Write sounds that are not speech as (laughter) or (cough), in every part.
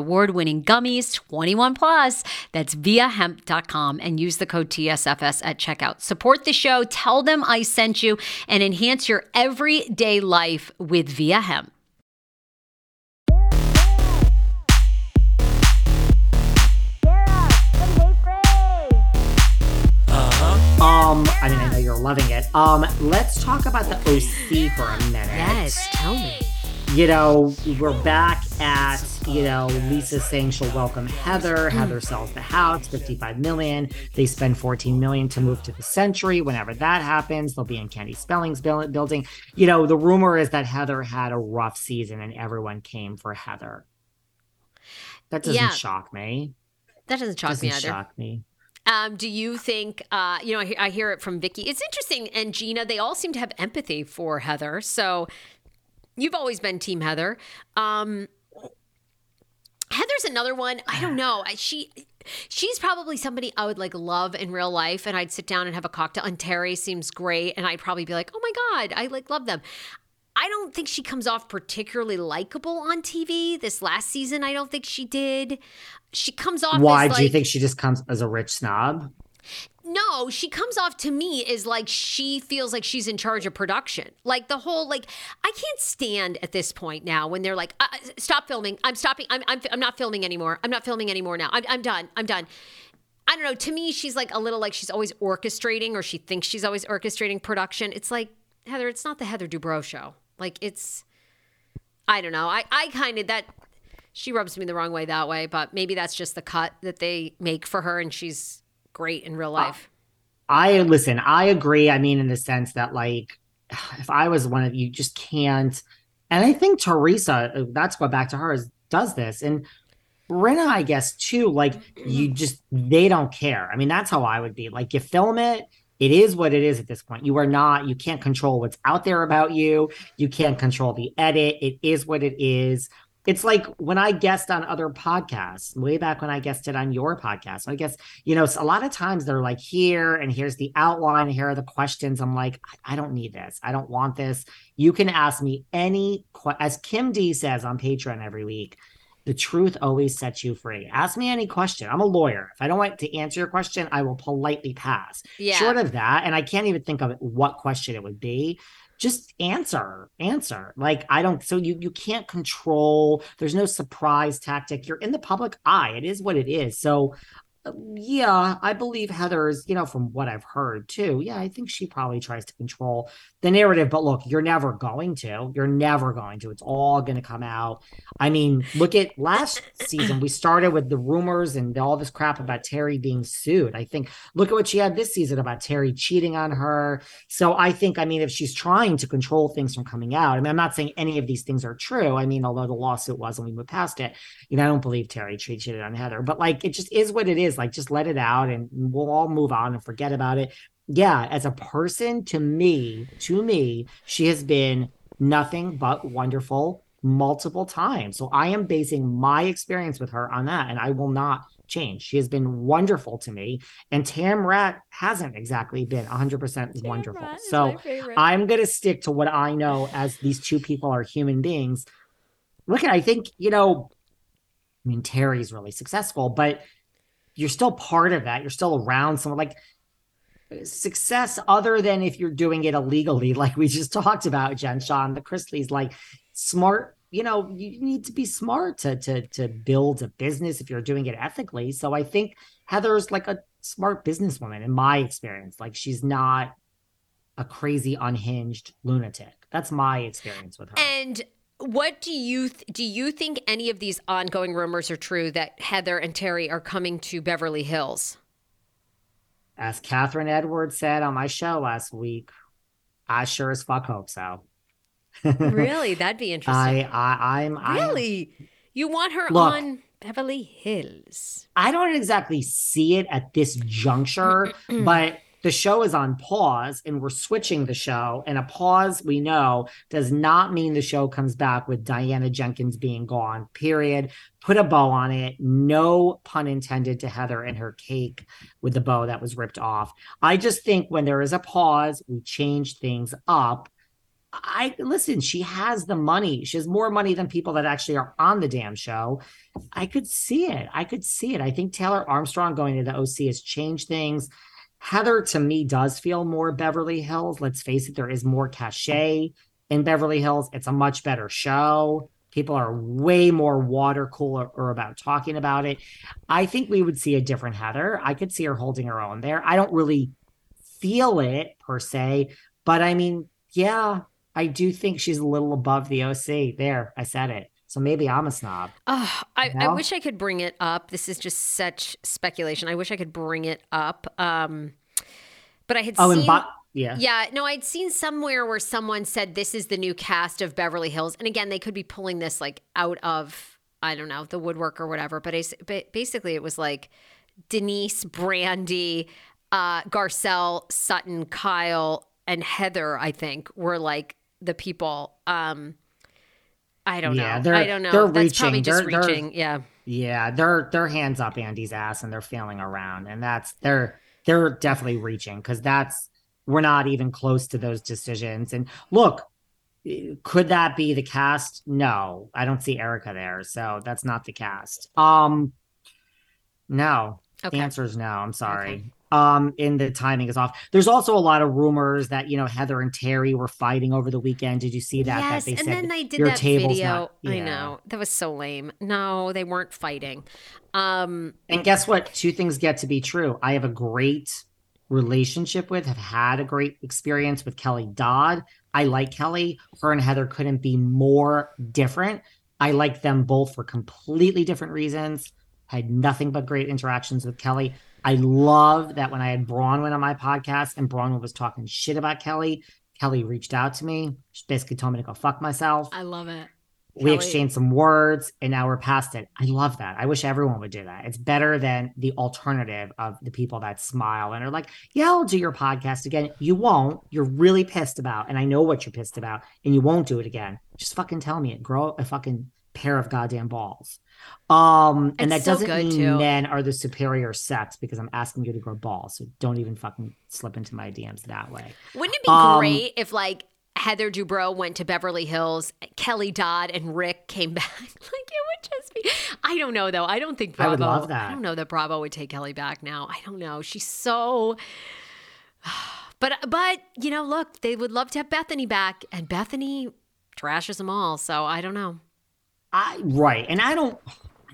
award winning gummies, 21 plus. That's viiahemp.com and use the code TSFS at checkout. Support the show, tell them I sent you, and enhance your everyday life with VIIA Hemp. Um, I mean, I know you're loving it. Um, let's talk about the OC for a minute. Yes, tell me. You know, we're back at, you know, Lisa saying she'll welcome Heather. Hmm. Heather sells the house, 55 million. They spend 14 million to move to the century. Whenever that happens, they'll be in Candy Spelling's building. You know, the rumor is that Heather had a rough season and everyone came for Heather. That doesn't Yeah. shock me. That doesn't shock Doesn't me either. shock me. Um, do you think, uh, you know, I, I hear it from Vicki. It's interesting. And Gina, they all seem to have empathy for Heather. So you've always been Team Heather. Um, Heather's another one. I don't know. She. She's probably somebody I would like love in real life, and I'd sit down and have a cocktail. And Terry seems great, and I'd probably be like, "Oh my god, I like love them." I don't think she comes off particularly likable on TV. This last season, I don't think she did. She comes off. Why as, do you think she just comes as a rich snob? No, she comes off to me as like she feels like she's in charge of production. Like the whole like I can't stand at this point now when they're like, uh, uh, "Stop filming! I'm stopping! I'm, I'm I'm not filming anymore! I'm not filming anymore now! I'm I'm done! I'm done!" I don't know. To me, she's like a little like she's always orchestrating, or she thinks she's always orchestrating production. It's like Heather. It's not the Heather Dubrow show. Like it's, I don't know. I I kind of that she rubs me the wrong way that way, but maybe that's just the cut that they make for her, and she's great in real life. I listen, I agree. I mean, in the sense that, like, (sighs) if I was one of you, just can't. And I think Teresa, uh, that's what back to her, is, does this. And Rinna, I guess too, like you (clears throat) just they don't care. I mean, that's how I would be. Like you film it, it is what it is at this point. You are not, you can't control what's out there about you. You can't control the edit. It is what it is. It's like when I guest on other podcasts, way back when I guested on your podcast. I guess, you know, a lot of times they're like, here and here's the outline, here are the questions. I'm like, I don't need this. I don't want this. You can ask me any, as Kim D says on Patreon every week, the truth always sets you free. Ask me any question. I'm a lawyer. If I don't want to answer your question, I will politely pass. Yeah. Short of that, and I can't even think of what question it would be. Just answer, answer. Like I don't. So you you can't control. There's no surprise tactic. You're in the public eye. It is what it is. So Uh, yeah, I believe Heather's, you know, from what I've heard too. Yeah, I think she probably tries to control the narrative, but look, you're never going to. You're never going to. It's all going to come out. I mean, look at last season. We started with the rumors and all this crap about Terry being sued. I think, look at what she had this season about Terry cheating on her. So I think, I mean, if she's trying to control things from coming out, I mean, I'm not saying any of these things are true. I mean, although the lawsuit was and we moved past it, you know, I don't believe Terry cheated on Heather, but like it just is what it is is. Like, just let it out and we'll all move on and forget about it. Yeah, as a person, to me, to me, she has been nothing but wonderful multiple times. So I am basing my experience with her on that, and I will not change. She has been wonderful to me, and Tamra hasn't exactly been 100% wonderful. So I'm going to stick to what I know as these two people are human beings. Look, at I think, you know, I mean, Terry's really successful, but you're still part of that. You're still around someone like success other than if you're doing it illegally, (laughs) like we just talked about, Jen Shah, the Chrisleys, like smart, you know, you need to be smart to to to build a business if you're doing it ethically. So I think Heather's like a smart businesswoman in my experience. Like she's not a crazy unhinged lunatic. That's my experience with her. And what do you th- do you think any of these ongoing rumors are true that Heather and Terry are coming to Beverly Hills? As Kathryn Edwards said on my show last week, I sure as fuck hope so. (laughs) really, that'd be interesting. I, I I'm really. I'm, you want her look, on Beverly Hills? I don't exactly see it at this juncture, (clears throat) but the show is on pause and we're switching the show. And a pause, we know, does not mean the show comes back with Diana Jenkins being gone, period. Put a bow on it. No pun intended to Heather and her cake with the bow that was ripped off. I just think when there is a pause, we change things up. I listen, she has the money. She has more money than people that actually are on the damn show. I could see it. I could see it. I think Taylor Armstrong going to the OC has changed things. Heather to me does feel more Beverly Hills. Let's face it, there is more cachet in Beverly Hills. It's a much better show. People are way more water cooler about talking about it. I think we would see a different Heather. I could see her holding her own there. I don't really feel it per se, but I mean, yeah, I do think she's a little above the OC. There, I said it. So maybe I'm a snob. Oh, I, you know? I wish I could bring it up. This is just such speculation. I wish I could bring it up. Um, but I had oh, seen. Bo- yeah. Yeah. No, I'd seen somewhere where someone said this is the new cast of Beverly Hills. And again, they could be pulling this like out of, I don't know, the woodwork or whatever. But, but basically, it was like Denise, Brandi, uh, Garcelle, Sutton, Kyle, and Heather, I think, were like the people. Um, I don't yeah, know. I don't know. They're That's reaching. probably just they're, reaching. They're, yeah. Yeah, they're they're hands up Andy's ass and they're feeling around, and that's they're they're definitely reaching because that's we're not even close to those decisions. And look, could that be the cast? No, I don't see Erika there, so that's not the cast. Um, no. Okay. The answer is no. I'm sorry. Okay um in the timing is off. There's also a lot of rumors that you know heather and terry were fighting over the weekend. Did you see that yes, that they and then they did that video. not, yeah. i know. That was so lame. No they weren't fighting. Um and guess what? Two things get to be true. I have a great relationship with have had a great experience with kelly dodd. I like kelly. Her and heather couldn't be more different. I like them both for completely different reasons. I had nothing but great interactions with kelly I love that when I had Braunwyn on my podcast and Braunwyn was talking shit about Kelly, Kelly reached out to me. She basically told me to go fuck myself. I love it. we exchanged some words and now we're past it. I love that. I wish everyone would do that. It's better than the alternative of the people that smile and are like, yeah, I'll do your podcast again. You won't. You're really pissed about, and I know what you're pissed about, and you won't do it again. Just fucking tell me it. Grow a fucking pair of goddamn balls. Um, and It's that doesn't mean too. men are the superior sex because I'm asking you to grow balls. So don't even fucking slip into my DMs that way. Wouldn't it be Um, great if like Heather Dubrow went to Beverly Hills, Kelly Dodd and Rick came (laughs) back? like it would just be. I don't know though. I don't think I Bravo. would love that. I don't know that Bravo would take Kelly back now. I don't know. She's so. (sighs) But but you know, look, they would love to have Bethany back, and Bethany trashes them all. So I don't know. I right, and I don't,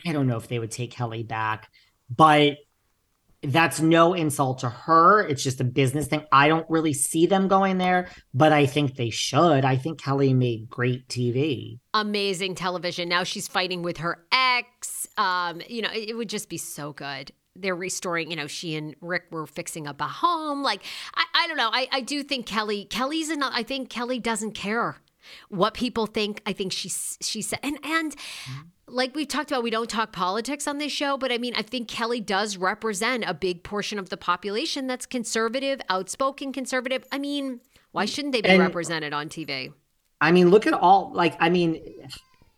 I don't know if they would take Kelly back, but that's no insult to her. It's just a business thing. I don't really see them going there, but I think they should. I think Kelly made great TV. amazing television. Now she's fighting with her ex. Um, you know, it, it would just be so good. They're restoring, you know, she and Rick were fixing up a home. Like, I, I don't know. I, I do think Kelly, Kelly's enough. I think Kelly doesn't care what people think. I think she's, she said, and, and like we've talked about, we don't talk politics on this show, but I mean, I think Kelly does represent a big portion of the population that's conservative, outspoken conservative. I mean, why shouldn't they be And- represented on TV? I mean, look at all like I mean,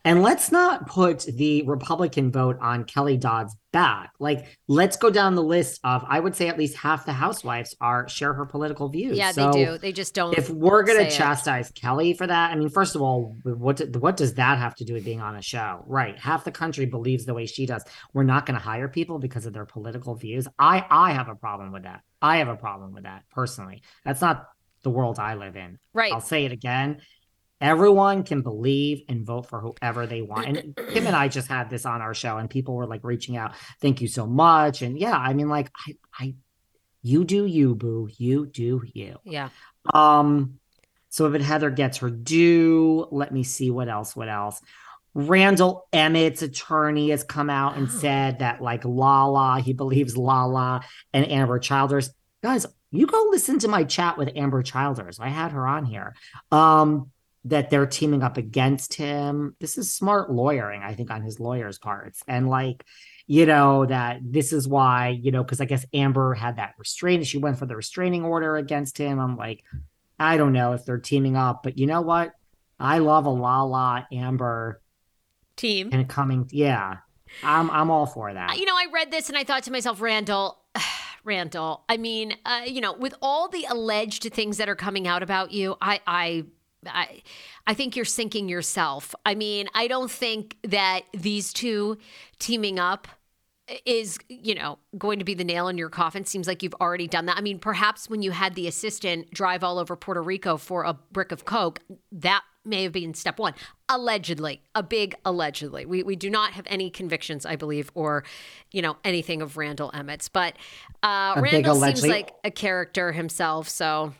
and let's not put the Republican vote on Kelly Dodd's back. Like, let's go down the list of I would say at least half the housewives are share her political views. Yeah, So they do. They just don't. If we're gonna it. chastise Kelly for that, I mean, first of all, what what does that have to do with being on a show? Right, half the country believes the way she does. We're not going to hire people because of their political views. I I have a problem with that. I have a problem with that personally. That's not the world I live in. Right. I'll say it again. Everyone can believe and vote for whoever they want. And (clears throat) Kim and I just had this on our show, and people were like reaching out, "Thank you so much." And yeah, I mean, like, I, I, you do you, boo. You do you. Yeah. Um, so if it Heather gets her due, let me see what else. What else? Randall Emmett's attorney has come out and Oh. (gasps) said that like Lala, he believes Lala and Ambyr Childers. Guys, you go listen to my chat with Ambyr Childers. I had her on here. Um, that they're teaming up against him. This is smart lawyering, I think, on his lawyer's parts. And like, you know, that this is why, you know, because I guess Ambyr had that restraint. She went for the restraining order against him. I'm like, I don't know if they're teaming up, but you know what? I love a Lala Ambyr Team. and coming. Yeah, I'm I'm all for that. You know, I read this and I thought to myself, Randall, (sighs) Randall. I mean, uh, you know, with all the alleged things that are coming out about you, I, I, I, I think you're sinking yourself. I mean, I don't think that these two teaming up is you know going to be the nail in your coffin. Seems like you've already done that. I mean perhaps when you had the assistant drive all over puerto rico for a brick of coke that may have been step one. Allegedly a big allegedly. We, we do not have any convictions i believe or you know anything of randall emmett's but uh randall seems like a character himself so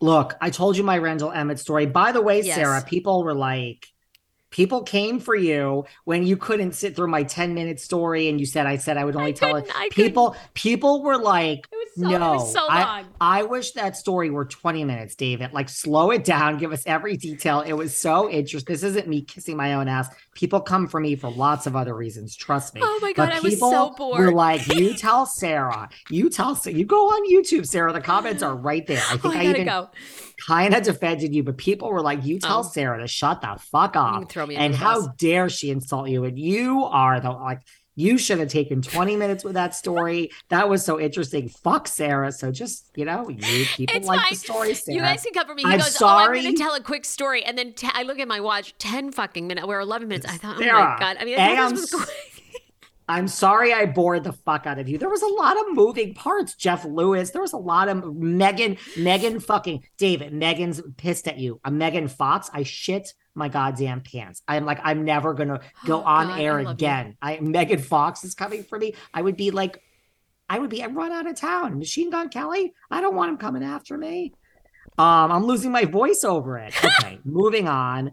Look, I told you my Randall Emmett story. By the way, Yes. Sarah, people were like, people came for you when you couldn't sit through my 10 minute story and you said I said I would only tell it. couldn't, couldn't. People people were like, so- no, so I. I wish that story were 20 minutes, David. Like slow it down, give us every detail. It was so interesting. This isn't me kissing my own ass. People come for me for lots of other reasons. Trust me. Oh my God, But I was so Were bored. like, you tell Sarah. You tell you go on YouTube, Sarah. The comments are right there. I (gasps) oh, think I I, even go kind of defended you, but people were like, "You tell Oh. Sarah to shut the fuck up." can throw me and how dare she insult you? And you are the like, you should have taken twenty minutes with that story. That was so interesting. Fuck Sarah. So just you know, you people It's like fine. the story, Sarah. You guys can cover me. He I'm goes, "Oh, I'm going to tell a quick story," and then t- I look at my watch, ten fucking minutes. We're eleven minutes. I thought, oh my god. I mean, I thought I'm this was quick. (laughs) I'm sorry I bored the fuck out of you. There was a lot of moving parts. Jeff Lewis. There was a lot of Megan. Megan fucking David. Megan's pissed at you. A Megan Fox. I shit my goddamn pants. I'm like, I'm never gonna go Oh, on God, air I love you. again. I Megan Fox is coming for me. I would be like, I would be. I run out of town. Machine Gun Kelly. I don't want him coming after me. Um, I'm losing my voice over it. Okay, (laughs) moving on.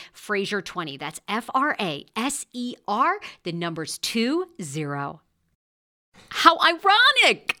Fraser20. That's F R A S E R, the numbers 20. How ironic!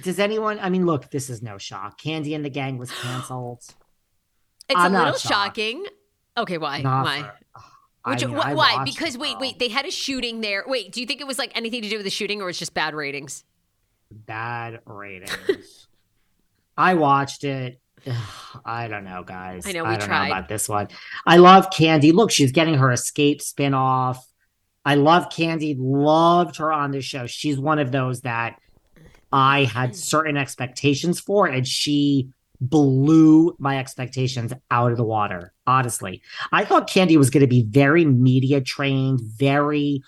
does anyone? I mean, look, this is no shock. Kandi and the Gang was canceled. (gasps) It's I'm a little shocking. Okay, why? Not why? for- Which, I mean, wh- why? Because it, wait, wait, they had a shooting there. Wait, do you think it was like anything to do with the shooting, or it's just bad ratings? bad ratings. (laughs) I watched it. I don't know, guys. I know, we I don't tried. know about this one. I love Kandi. Look, she's getting her Xscape spinoff. I love Kandi. Loved her on the show. She's one of those that I had certain expectations for, and she blew my expectations out of the water. Honestly, I thought Kandi was going to be very media trained, very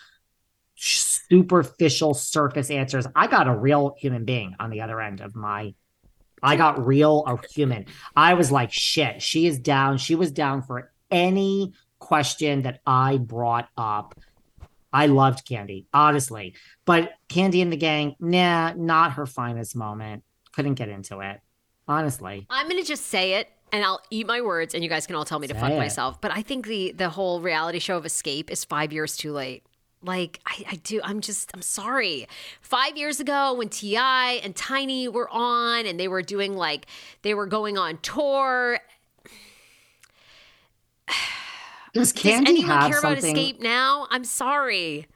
superficial surface answers. I got a real human being on the other end of my. I got real a human. I was like, shit, she is down. She was down for any question that I brought up. I loved Kandi, honestly. But Kandi and the gang, nah, not her finest moment. Couldn't get into it. Honestly. I'm gonna just say it, and I'll eat my words, and you guys can all tell me to fuck it. myself. But I think the the whole reality show of Xscape is five years too late. Like I, I do, I'm just, I'm sorry. Five years ago, when T.I. and Tiny were on, and they were doing like, they were going on tour. (sighs) (sighs) Does Kandi Does anyone have care about? Xscape now? I'm sorry.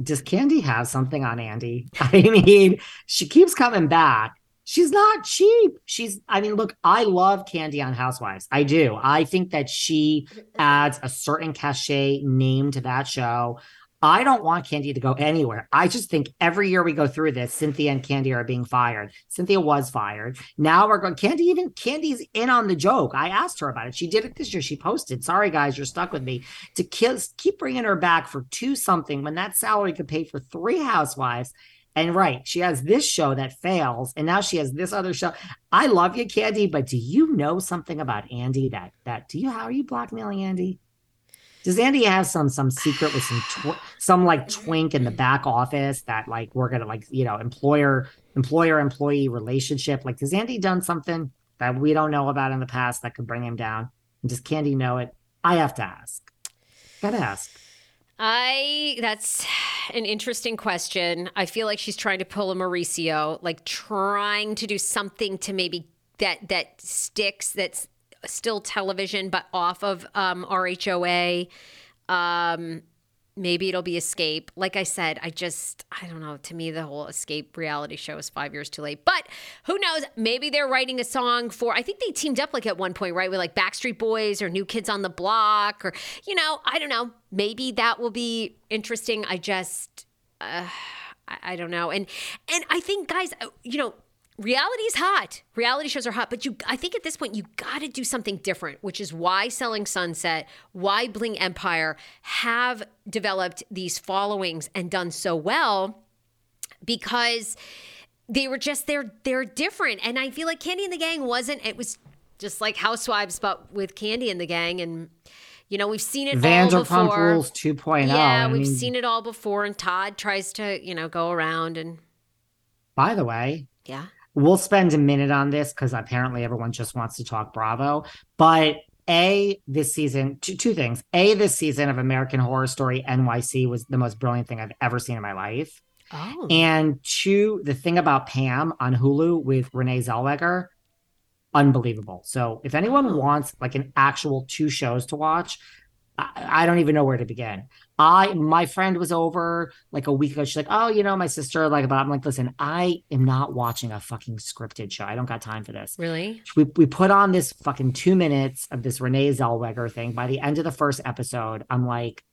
does Kandi have something on Andy? (laughs) I mean, she keeps coming back. She's not cheap. She's, I mean, look, I love Kandi on Housewives. I do. I think that she adds a certain cachet name to that show. I don't want Kandi to go anywhere. I just think every year we go through this, Cynthia and Kandi are being fired. Cynthia was fired. Now we're going, Kandi even, Kandi's in on the joke. I asked her about it. She did it this year. She posted, sorry guys, you're stuck with me to kiss, keep bringing her back for two something when that salary could pay for three housewives. And right, she has this show that fails, and now she has this other show. I love you, Kandi, but do you know something about Andy? That that do you? How are you blackmailing Andy? Does Andy have some some secret with some tw- some like twink in the back office that like we're gonna like you know employer employer employee relationship? Like, has Andy done something that we don't know about in the past that could bring him down? And does Kandi know it? I have to ask. Gotta ask. I that's an interesting question. I feel like she's trying to pull a Mauricio, like trying to do something to maybe that that sticks that's still television but off of um RHOA. Um maybe it'll be Xscape. Like I said, I just I don't know, to me the whole Xscape reality show is 5 years too late. But who knows, maybe they're writing a song for I think they teamed up like at one point, right, with like Backstreet Boys or New Kids on the Block or you know, I don't know. Maybe that will be interesting. I just uh, I, I don't know. And and I think guys, uh, you know, reality is hot. Reality shows are hot, but you I think at this point you got to do something different, which is why Selling Sunset, why Bling Empire have developed these followings and done so well because they were just they're they're different. And I feel like Kandi and the Gang wasn't it was just like Housewives but with Kandi and the Gang and you know, we've seen it all Vanderpump. Rules 2.0. Yeah, we've mean, seen it all before, and Todd tries to, you know, go around and By the way, yeah. We'll spend a minute on this because apparently everyone just wants to talk Bravo. But A, this season, two, two things. A, this season of American Horror Story NYC was the most brilliant thing I've ever seen in my life. Oh, And two, the thing about Pam on Hulu with Renee Zellweger, unbelievable. So if anyone wants like an actual two shows to watch, I, I don't even know where to begin. I my friend was over like a week ago. She's like, "Oh, you know, my sister like about." I'm like, "Listen, I am not watching a fucking scripted show. I don't got time for this." really? We we put on this fucking two minutes of this Renee Zellweger thing. By the end of the first episode, I'm like,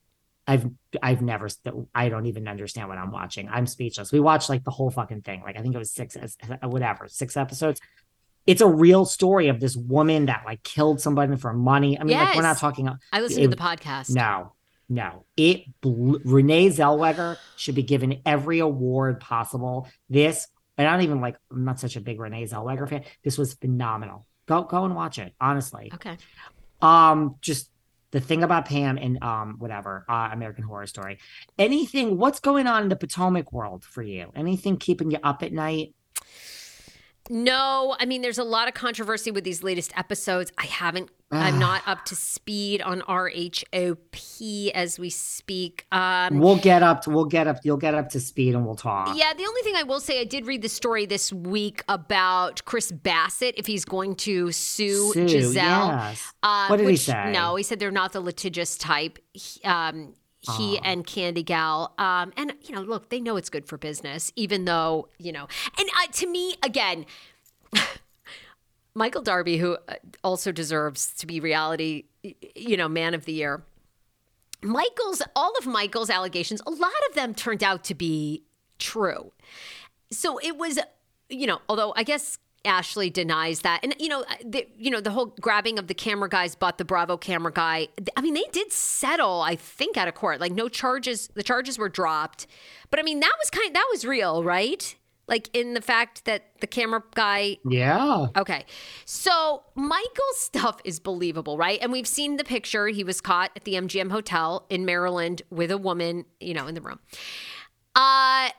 I've I've never I don't even understand what I'm watching. I'm speechless. We watched like the whole fucking thing. Like I think it was six uh, whatever six episodes. It's a real story of this woman that like killed somebody for money. I mean, like we're not talking. I listened It- to the podcast. No, no. It blew, Renee Zellweger should be given every award possible. This and I don't even like. I'm not such a big Renee Zellweger fan. This was phenomenal. Go go and watch it. Honestly. Okay. Um, just the thing about Pam and um whatever uh, American Horror Story. Anything? What's going on in the Potomac world for you? Anything keeping you up at night? No, I mean, there's a lot of controversy with these latest episodes. I haven't, I'm not up to speed on RHOP as we speak. Um, We'll get up. To, we'll get up. You'll get up to speed, and we'll talk. yeah, the only thing I will say, I did read the story this week about Chris Bassett if he's going to sue, Sue, Gizelle. yes. Uh, What did he say? No, he said they're not the litigious type. He, um, he and Candiace, um, and you know, look, they know it's good for business, even though you know. And uh, to me, again, (laughs) Michael Darby, who uh, also deserves to be reality, you know, man of the year. Michael's, all of Michael's allegations, a lot of them turned out to be true. So it was, you know, although I guess Ashley denies that, and you know, the, you know, the whole grabbing of the camera guys bought the Bravo camera guy. I mean, they did settle, I think, out of court. Like no charges, the charges were dropped, but I mean, that was kind, that was real, right? Like in the fact that the camera guy Yeah. Okay. So Michael's stuff is believable, right? And we've seen the picture. He was caught at the MGM Hotel in Maryland with a woman, you know, in the room. Uh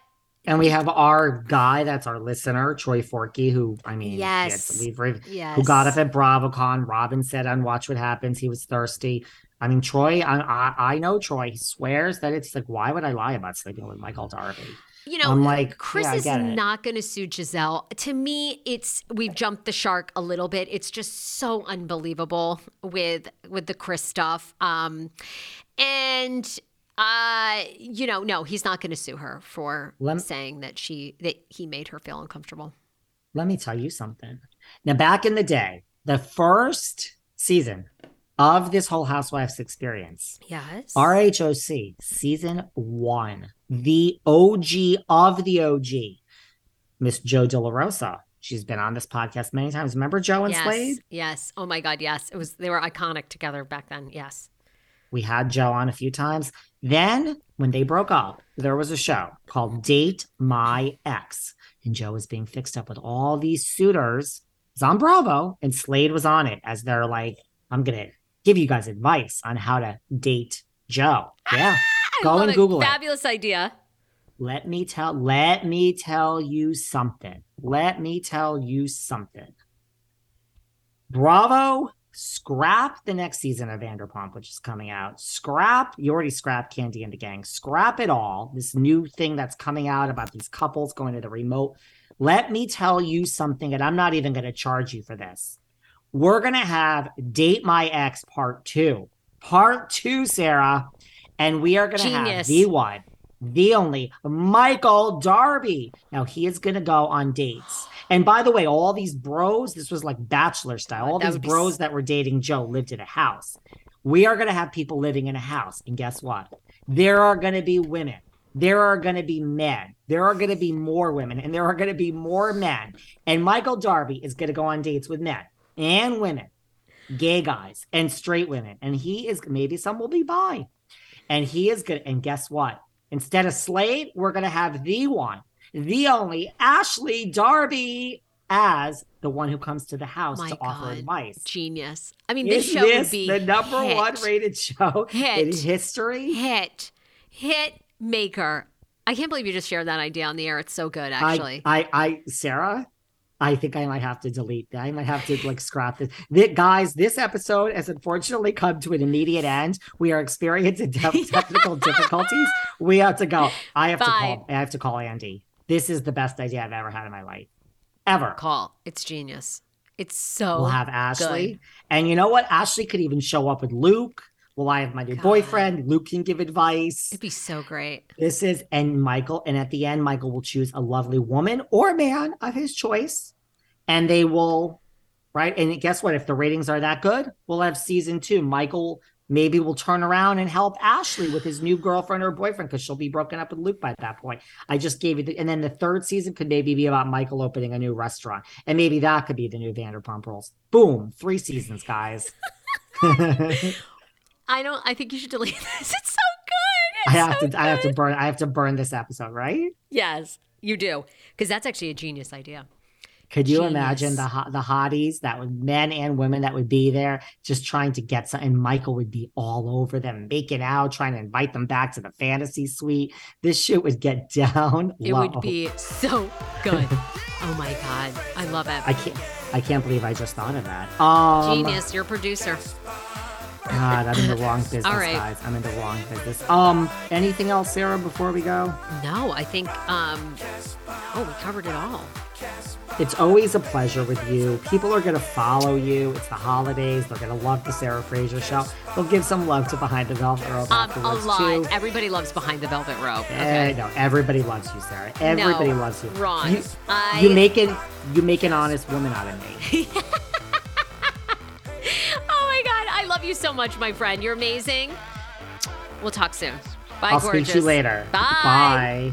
And we have our guy, that's our listener, Troy Forkey, who I mean, Yes. we've yes. who got up at BravoCon. Robyn said on Watch What Happens, he was thirsty. I mean, Troy, I, I I know Troy. He swears that it's like, why would I lie about sleeping with Michael Darby? You know, I'm like, Chris yeah, is not going to sue Gizelle. To me, it's we've jumped the shark a little bit. It's just so unbelievable with with the Chris stuff. Um, and uh, you know, no, he's not going to sue her for saying that she that he made her feel uncomfortable. Let me tell you something. Now, back in the day, the first season of this whole Housewives experience, Yes. RHOC season one, the OG of the OG, Miss Jo De La Rosa. She's been on this podcast many times. Remember Jo and yes, Slade? Yes. Oh my God. Yes. It was. They were iconic together back then. Yes. We had Jo on a few times. Then, when they broke up, there was a show called Date My Ex. And Jo was being fixed up with all these suitors. It was on Bravo, and Slade was on it as they're like, I'm going to give you guys advice on how to date Jo. Yeah. (laughs) I Go and. Google it. Fabulous idea. Let me tell let me tell you something. Let me tell you something. Bravo, scrap the next season of Vanderpump, which is coming out. Scrap, you already scrapped Kandi and the Gang. Scrap it all. This new thing that's coming out about these couples going to the remote. Let me tell you something, and I'm not even going to charge you for this. We're going to have Date My Ex Part Two. Part Two, Sarah. And we are going to have the one, the only Michael Darby. Now he is going to go on dates. And by the way, all these bros, this was like bachelor style. All That these be bros that were dating Jo lived in a house. We are going to have people living in a house. And guess what? There are going to be women. There are going to be men. There are going to be more women. And there are going to be more men. And Michael Darby is going to go on dates with men and women, gay guys and straight women. And he is, maybe some will be bi. And he is good. And guess what? Instead of Slade, we're going to have the one, the only Ashley Darby as the one who comes to the house My to offer advice. Genius. I mean, this Is show this would be the number hit. one rated show in Hit. history? hit, hit maker. I can't believe you just shared that idea on the air. It's so good, actually. I, I, Sarah, I think I might have to delete that. I might have to like scrap this. Th- guys, this episode has unfortunately come to an immediate end. We are experiencing te- (laughs) technical difficulties. We have to go. I have to call. I have to call Andy. This is the best idea I've ever had in my life, ever. Call. It's genius. It's so. We'll have Ashley, good. and you know what? Ashley could even show up with Luke. Well, I have my new God. boyfriend. Luke can give advice. It'd be so great. This is and Michael, and at the end, Michael will choose a lovely woman or man of his choice, and they will, right? And guess what? If the ratings are that good, we'll have season two. Michael maybe we'll turn around and help Ashley with his new girlfriend or boyfriend because she'll be broken up with Luke by that point. I just gave you, the, and then the third season could maybe be about Michael opening a new restaurant, and maybe that could be the new Vanderpump Rules. Boom, three seasons, guys. (laughs) I don't. I think you should delete (laughs) this. It's so good. I have so to, I have to burn, I have to burn this episode, right? Yes. You do. Because that's actually a genius idea. Could you Genius. imagine the ho- the hotties that would men and women that would be there just trying to get some and Michael would be all over them, making out, trying to invite them back to the fantasy suite. This shit would get (laughs) down. It low. would be so good. oh my God. I love it. I can't I can't believe I just thought of that. Um, Genius. You're a producer. God, I'm in the wrong (laughs) business, All right. guys. I'm in the wrong business. Um, anything else, Sarah, before we go? No, I think, um, oh, we covered it all. It's always a pleasure with you. People are going to follow you. It's the holidays. They're going to love the Sarah Fraser show. They'll give some love to Behind the Velvet Rope Um, a lot. too. Everybody loves Behind the Velvet Rope. Okay. no, everybody loves you, Sarah. Everybody No, loves you. wrong. You, I- you make it. You make an honest woman out of me. (laughs) Oh my God. I love you so much, my friend. You're amazing. We'll talk soon. Bye, I'll gorgeous. speak to you later. Bye. Bye.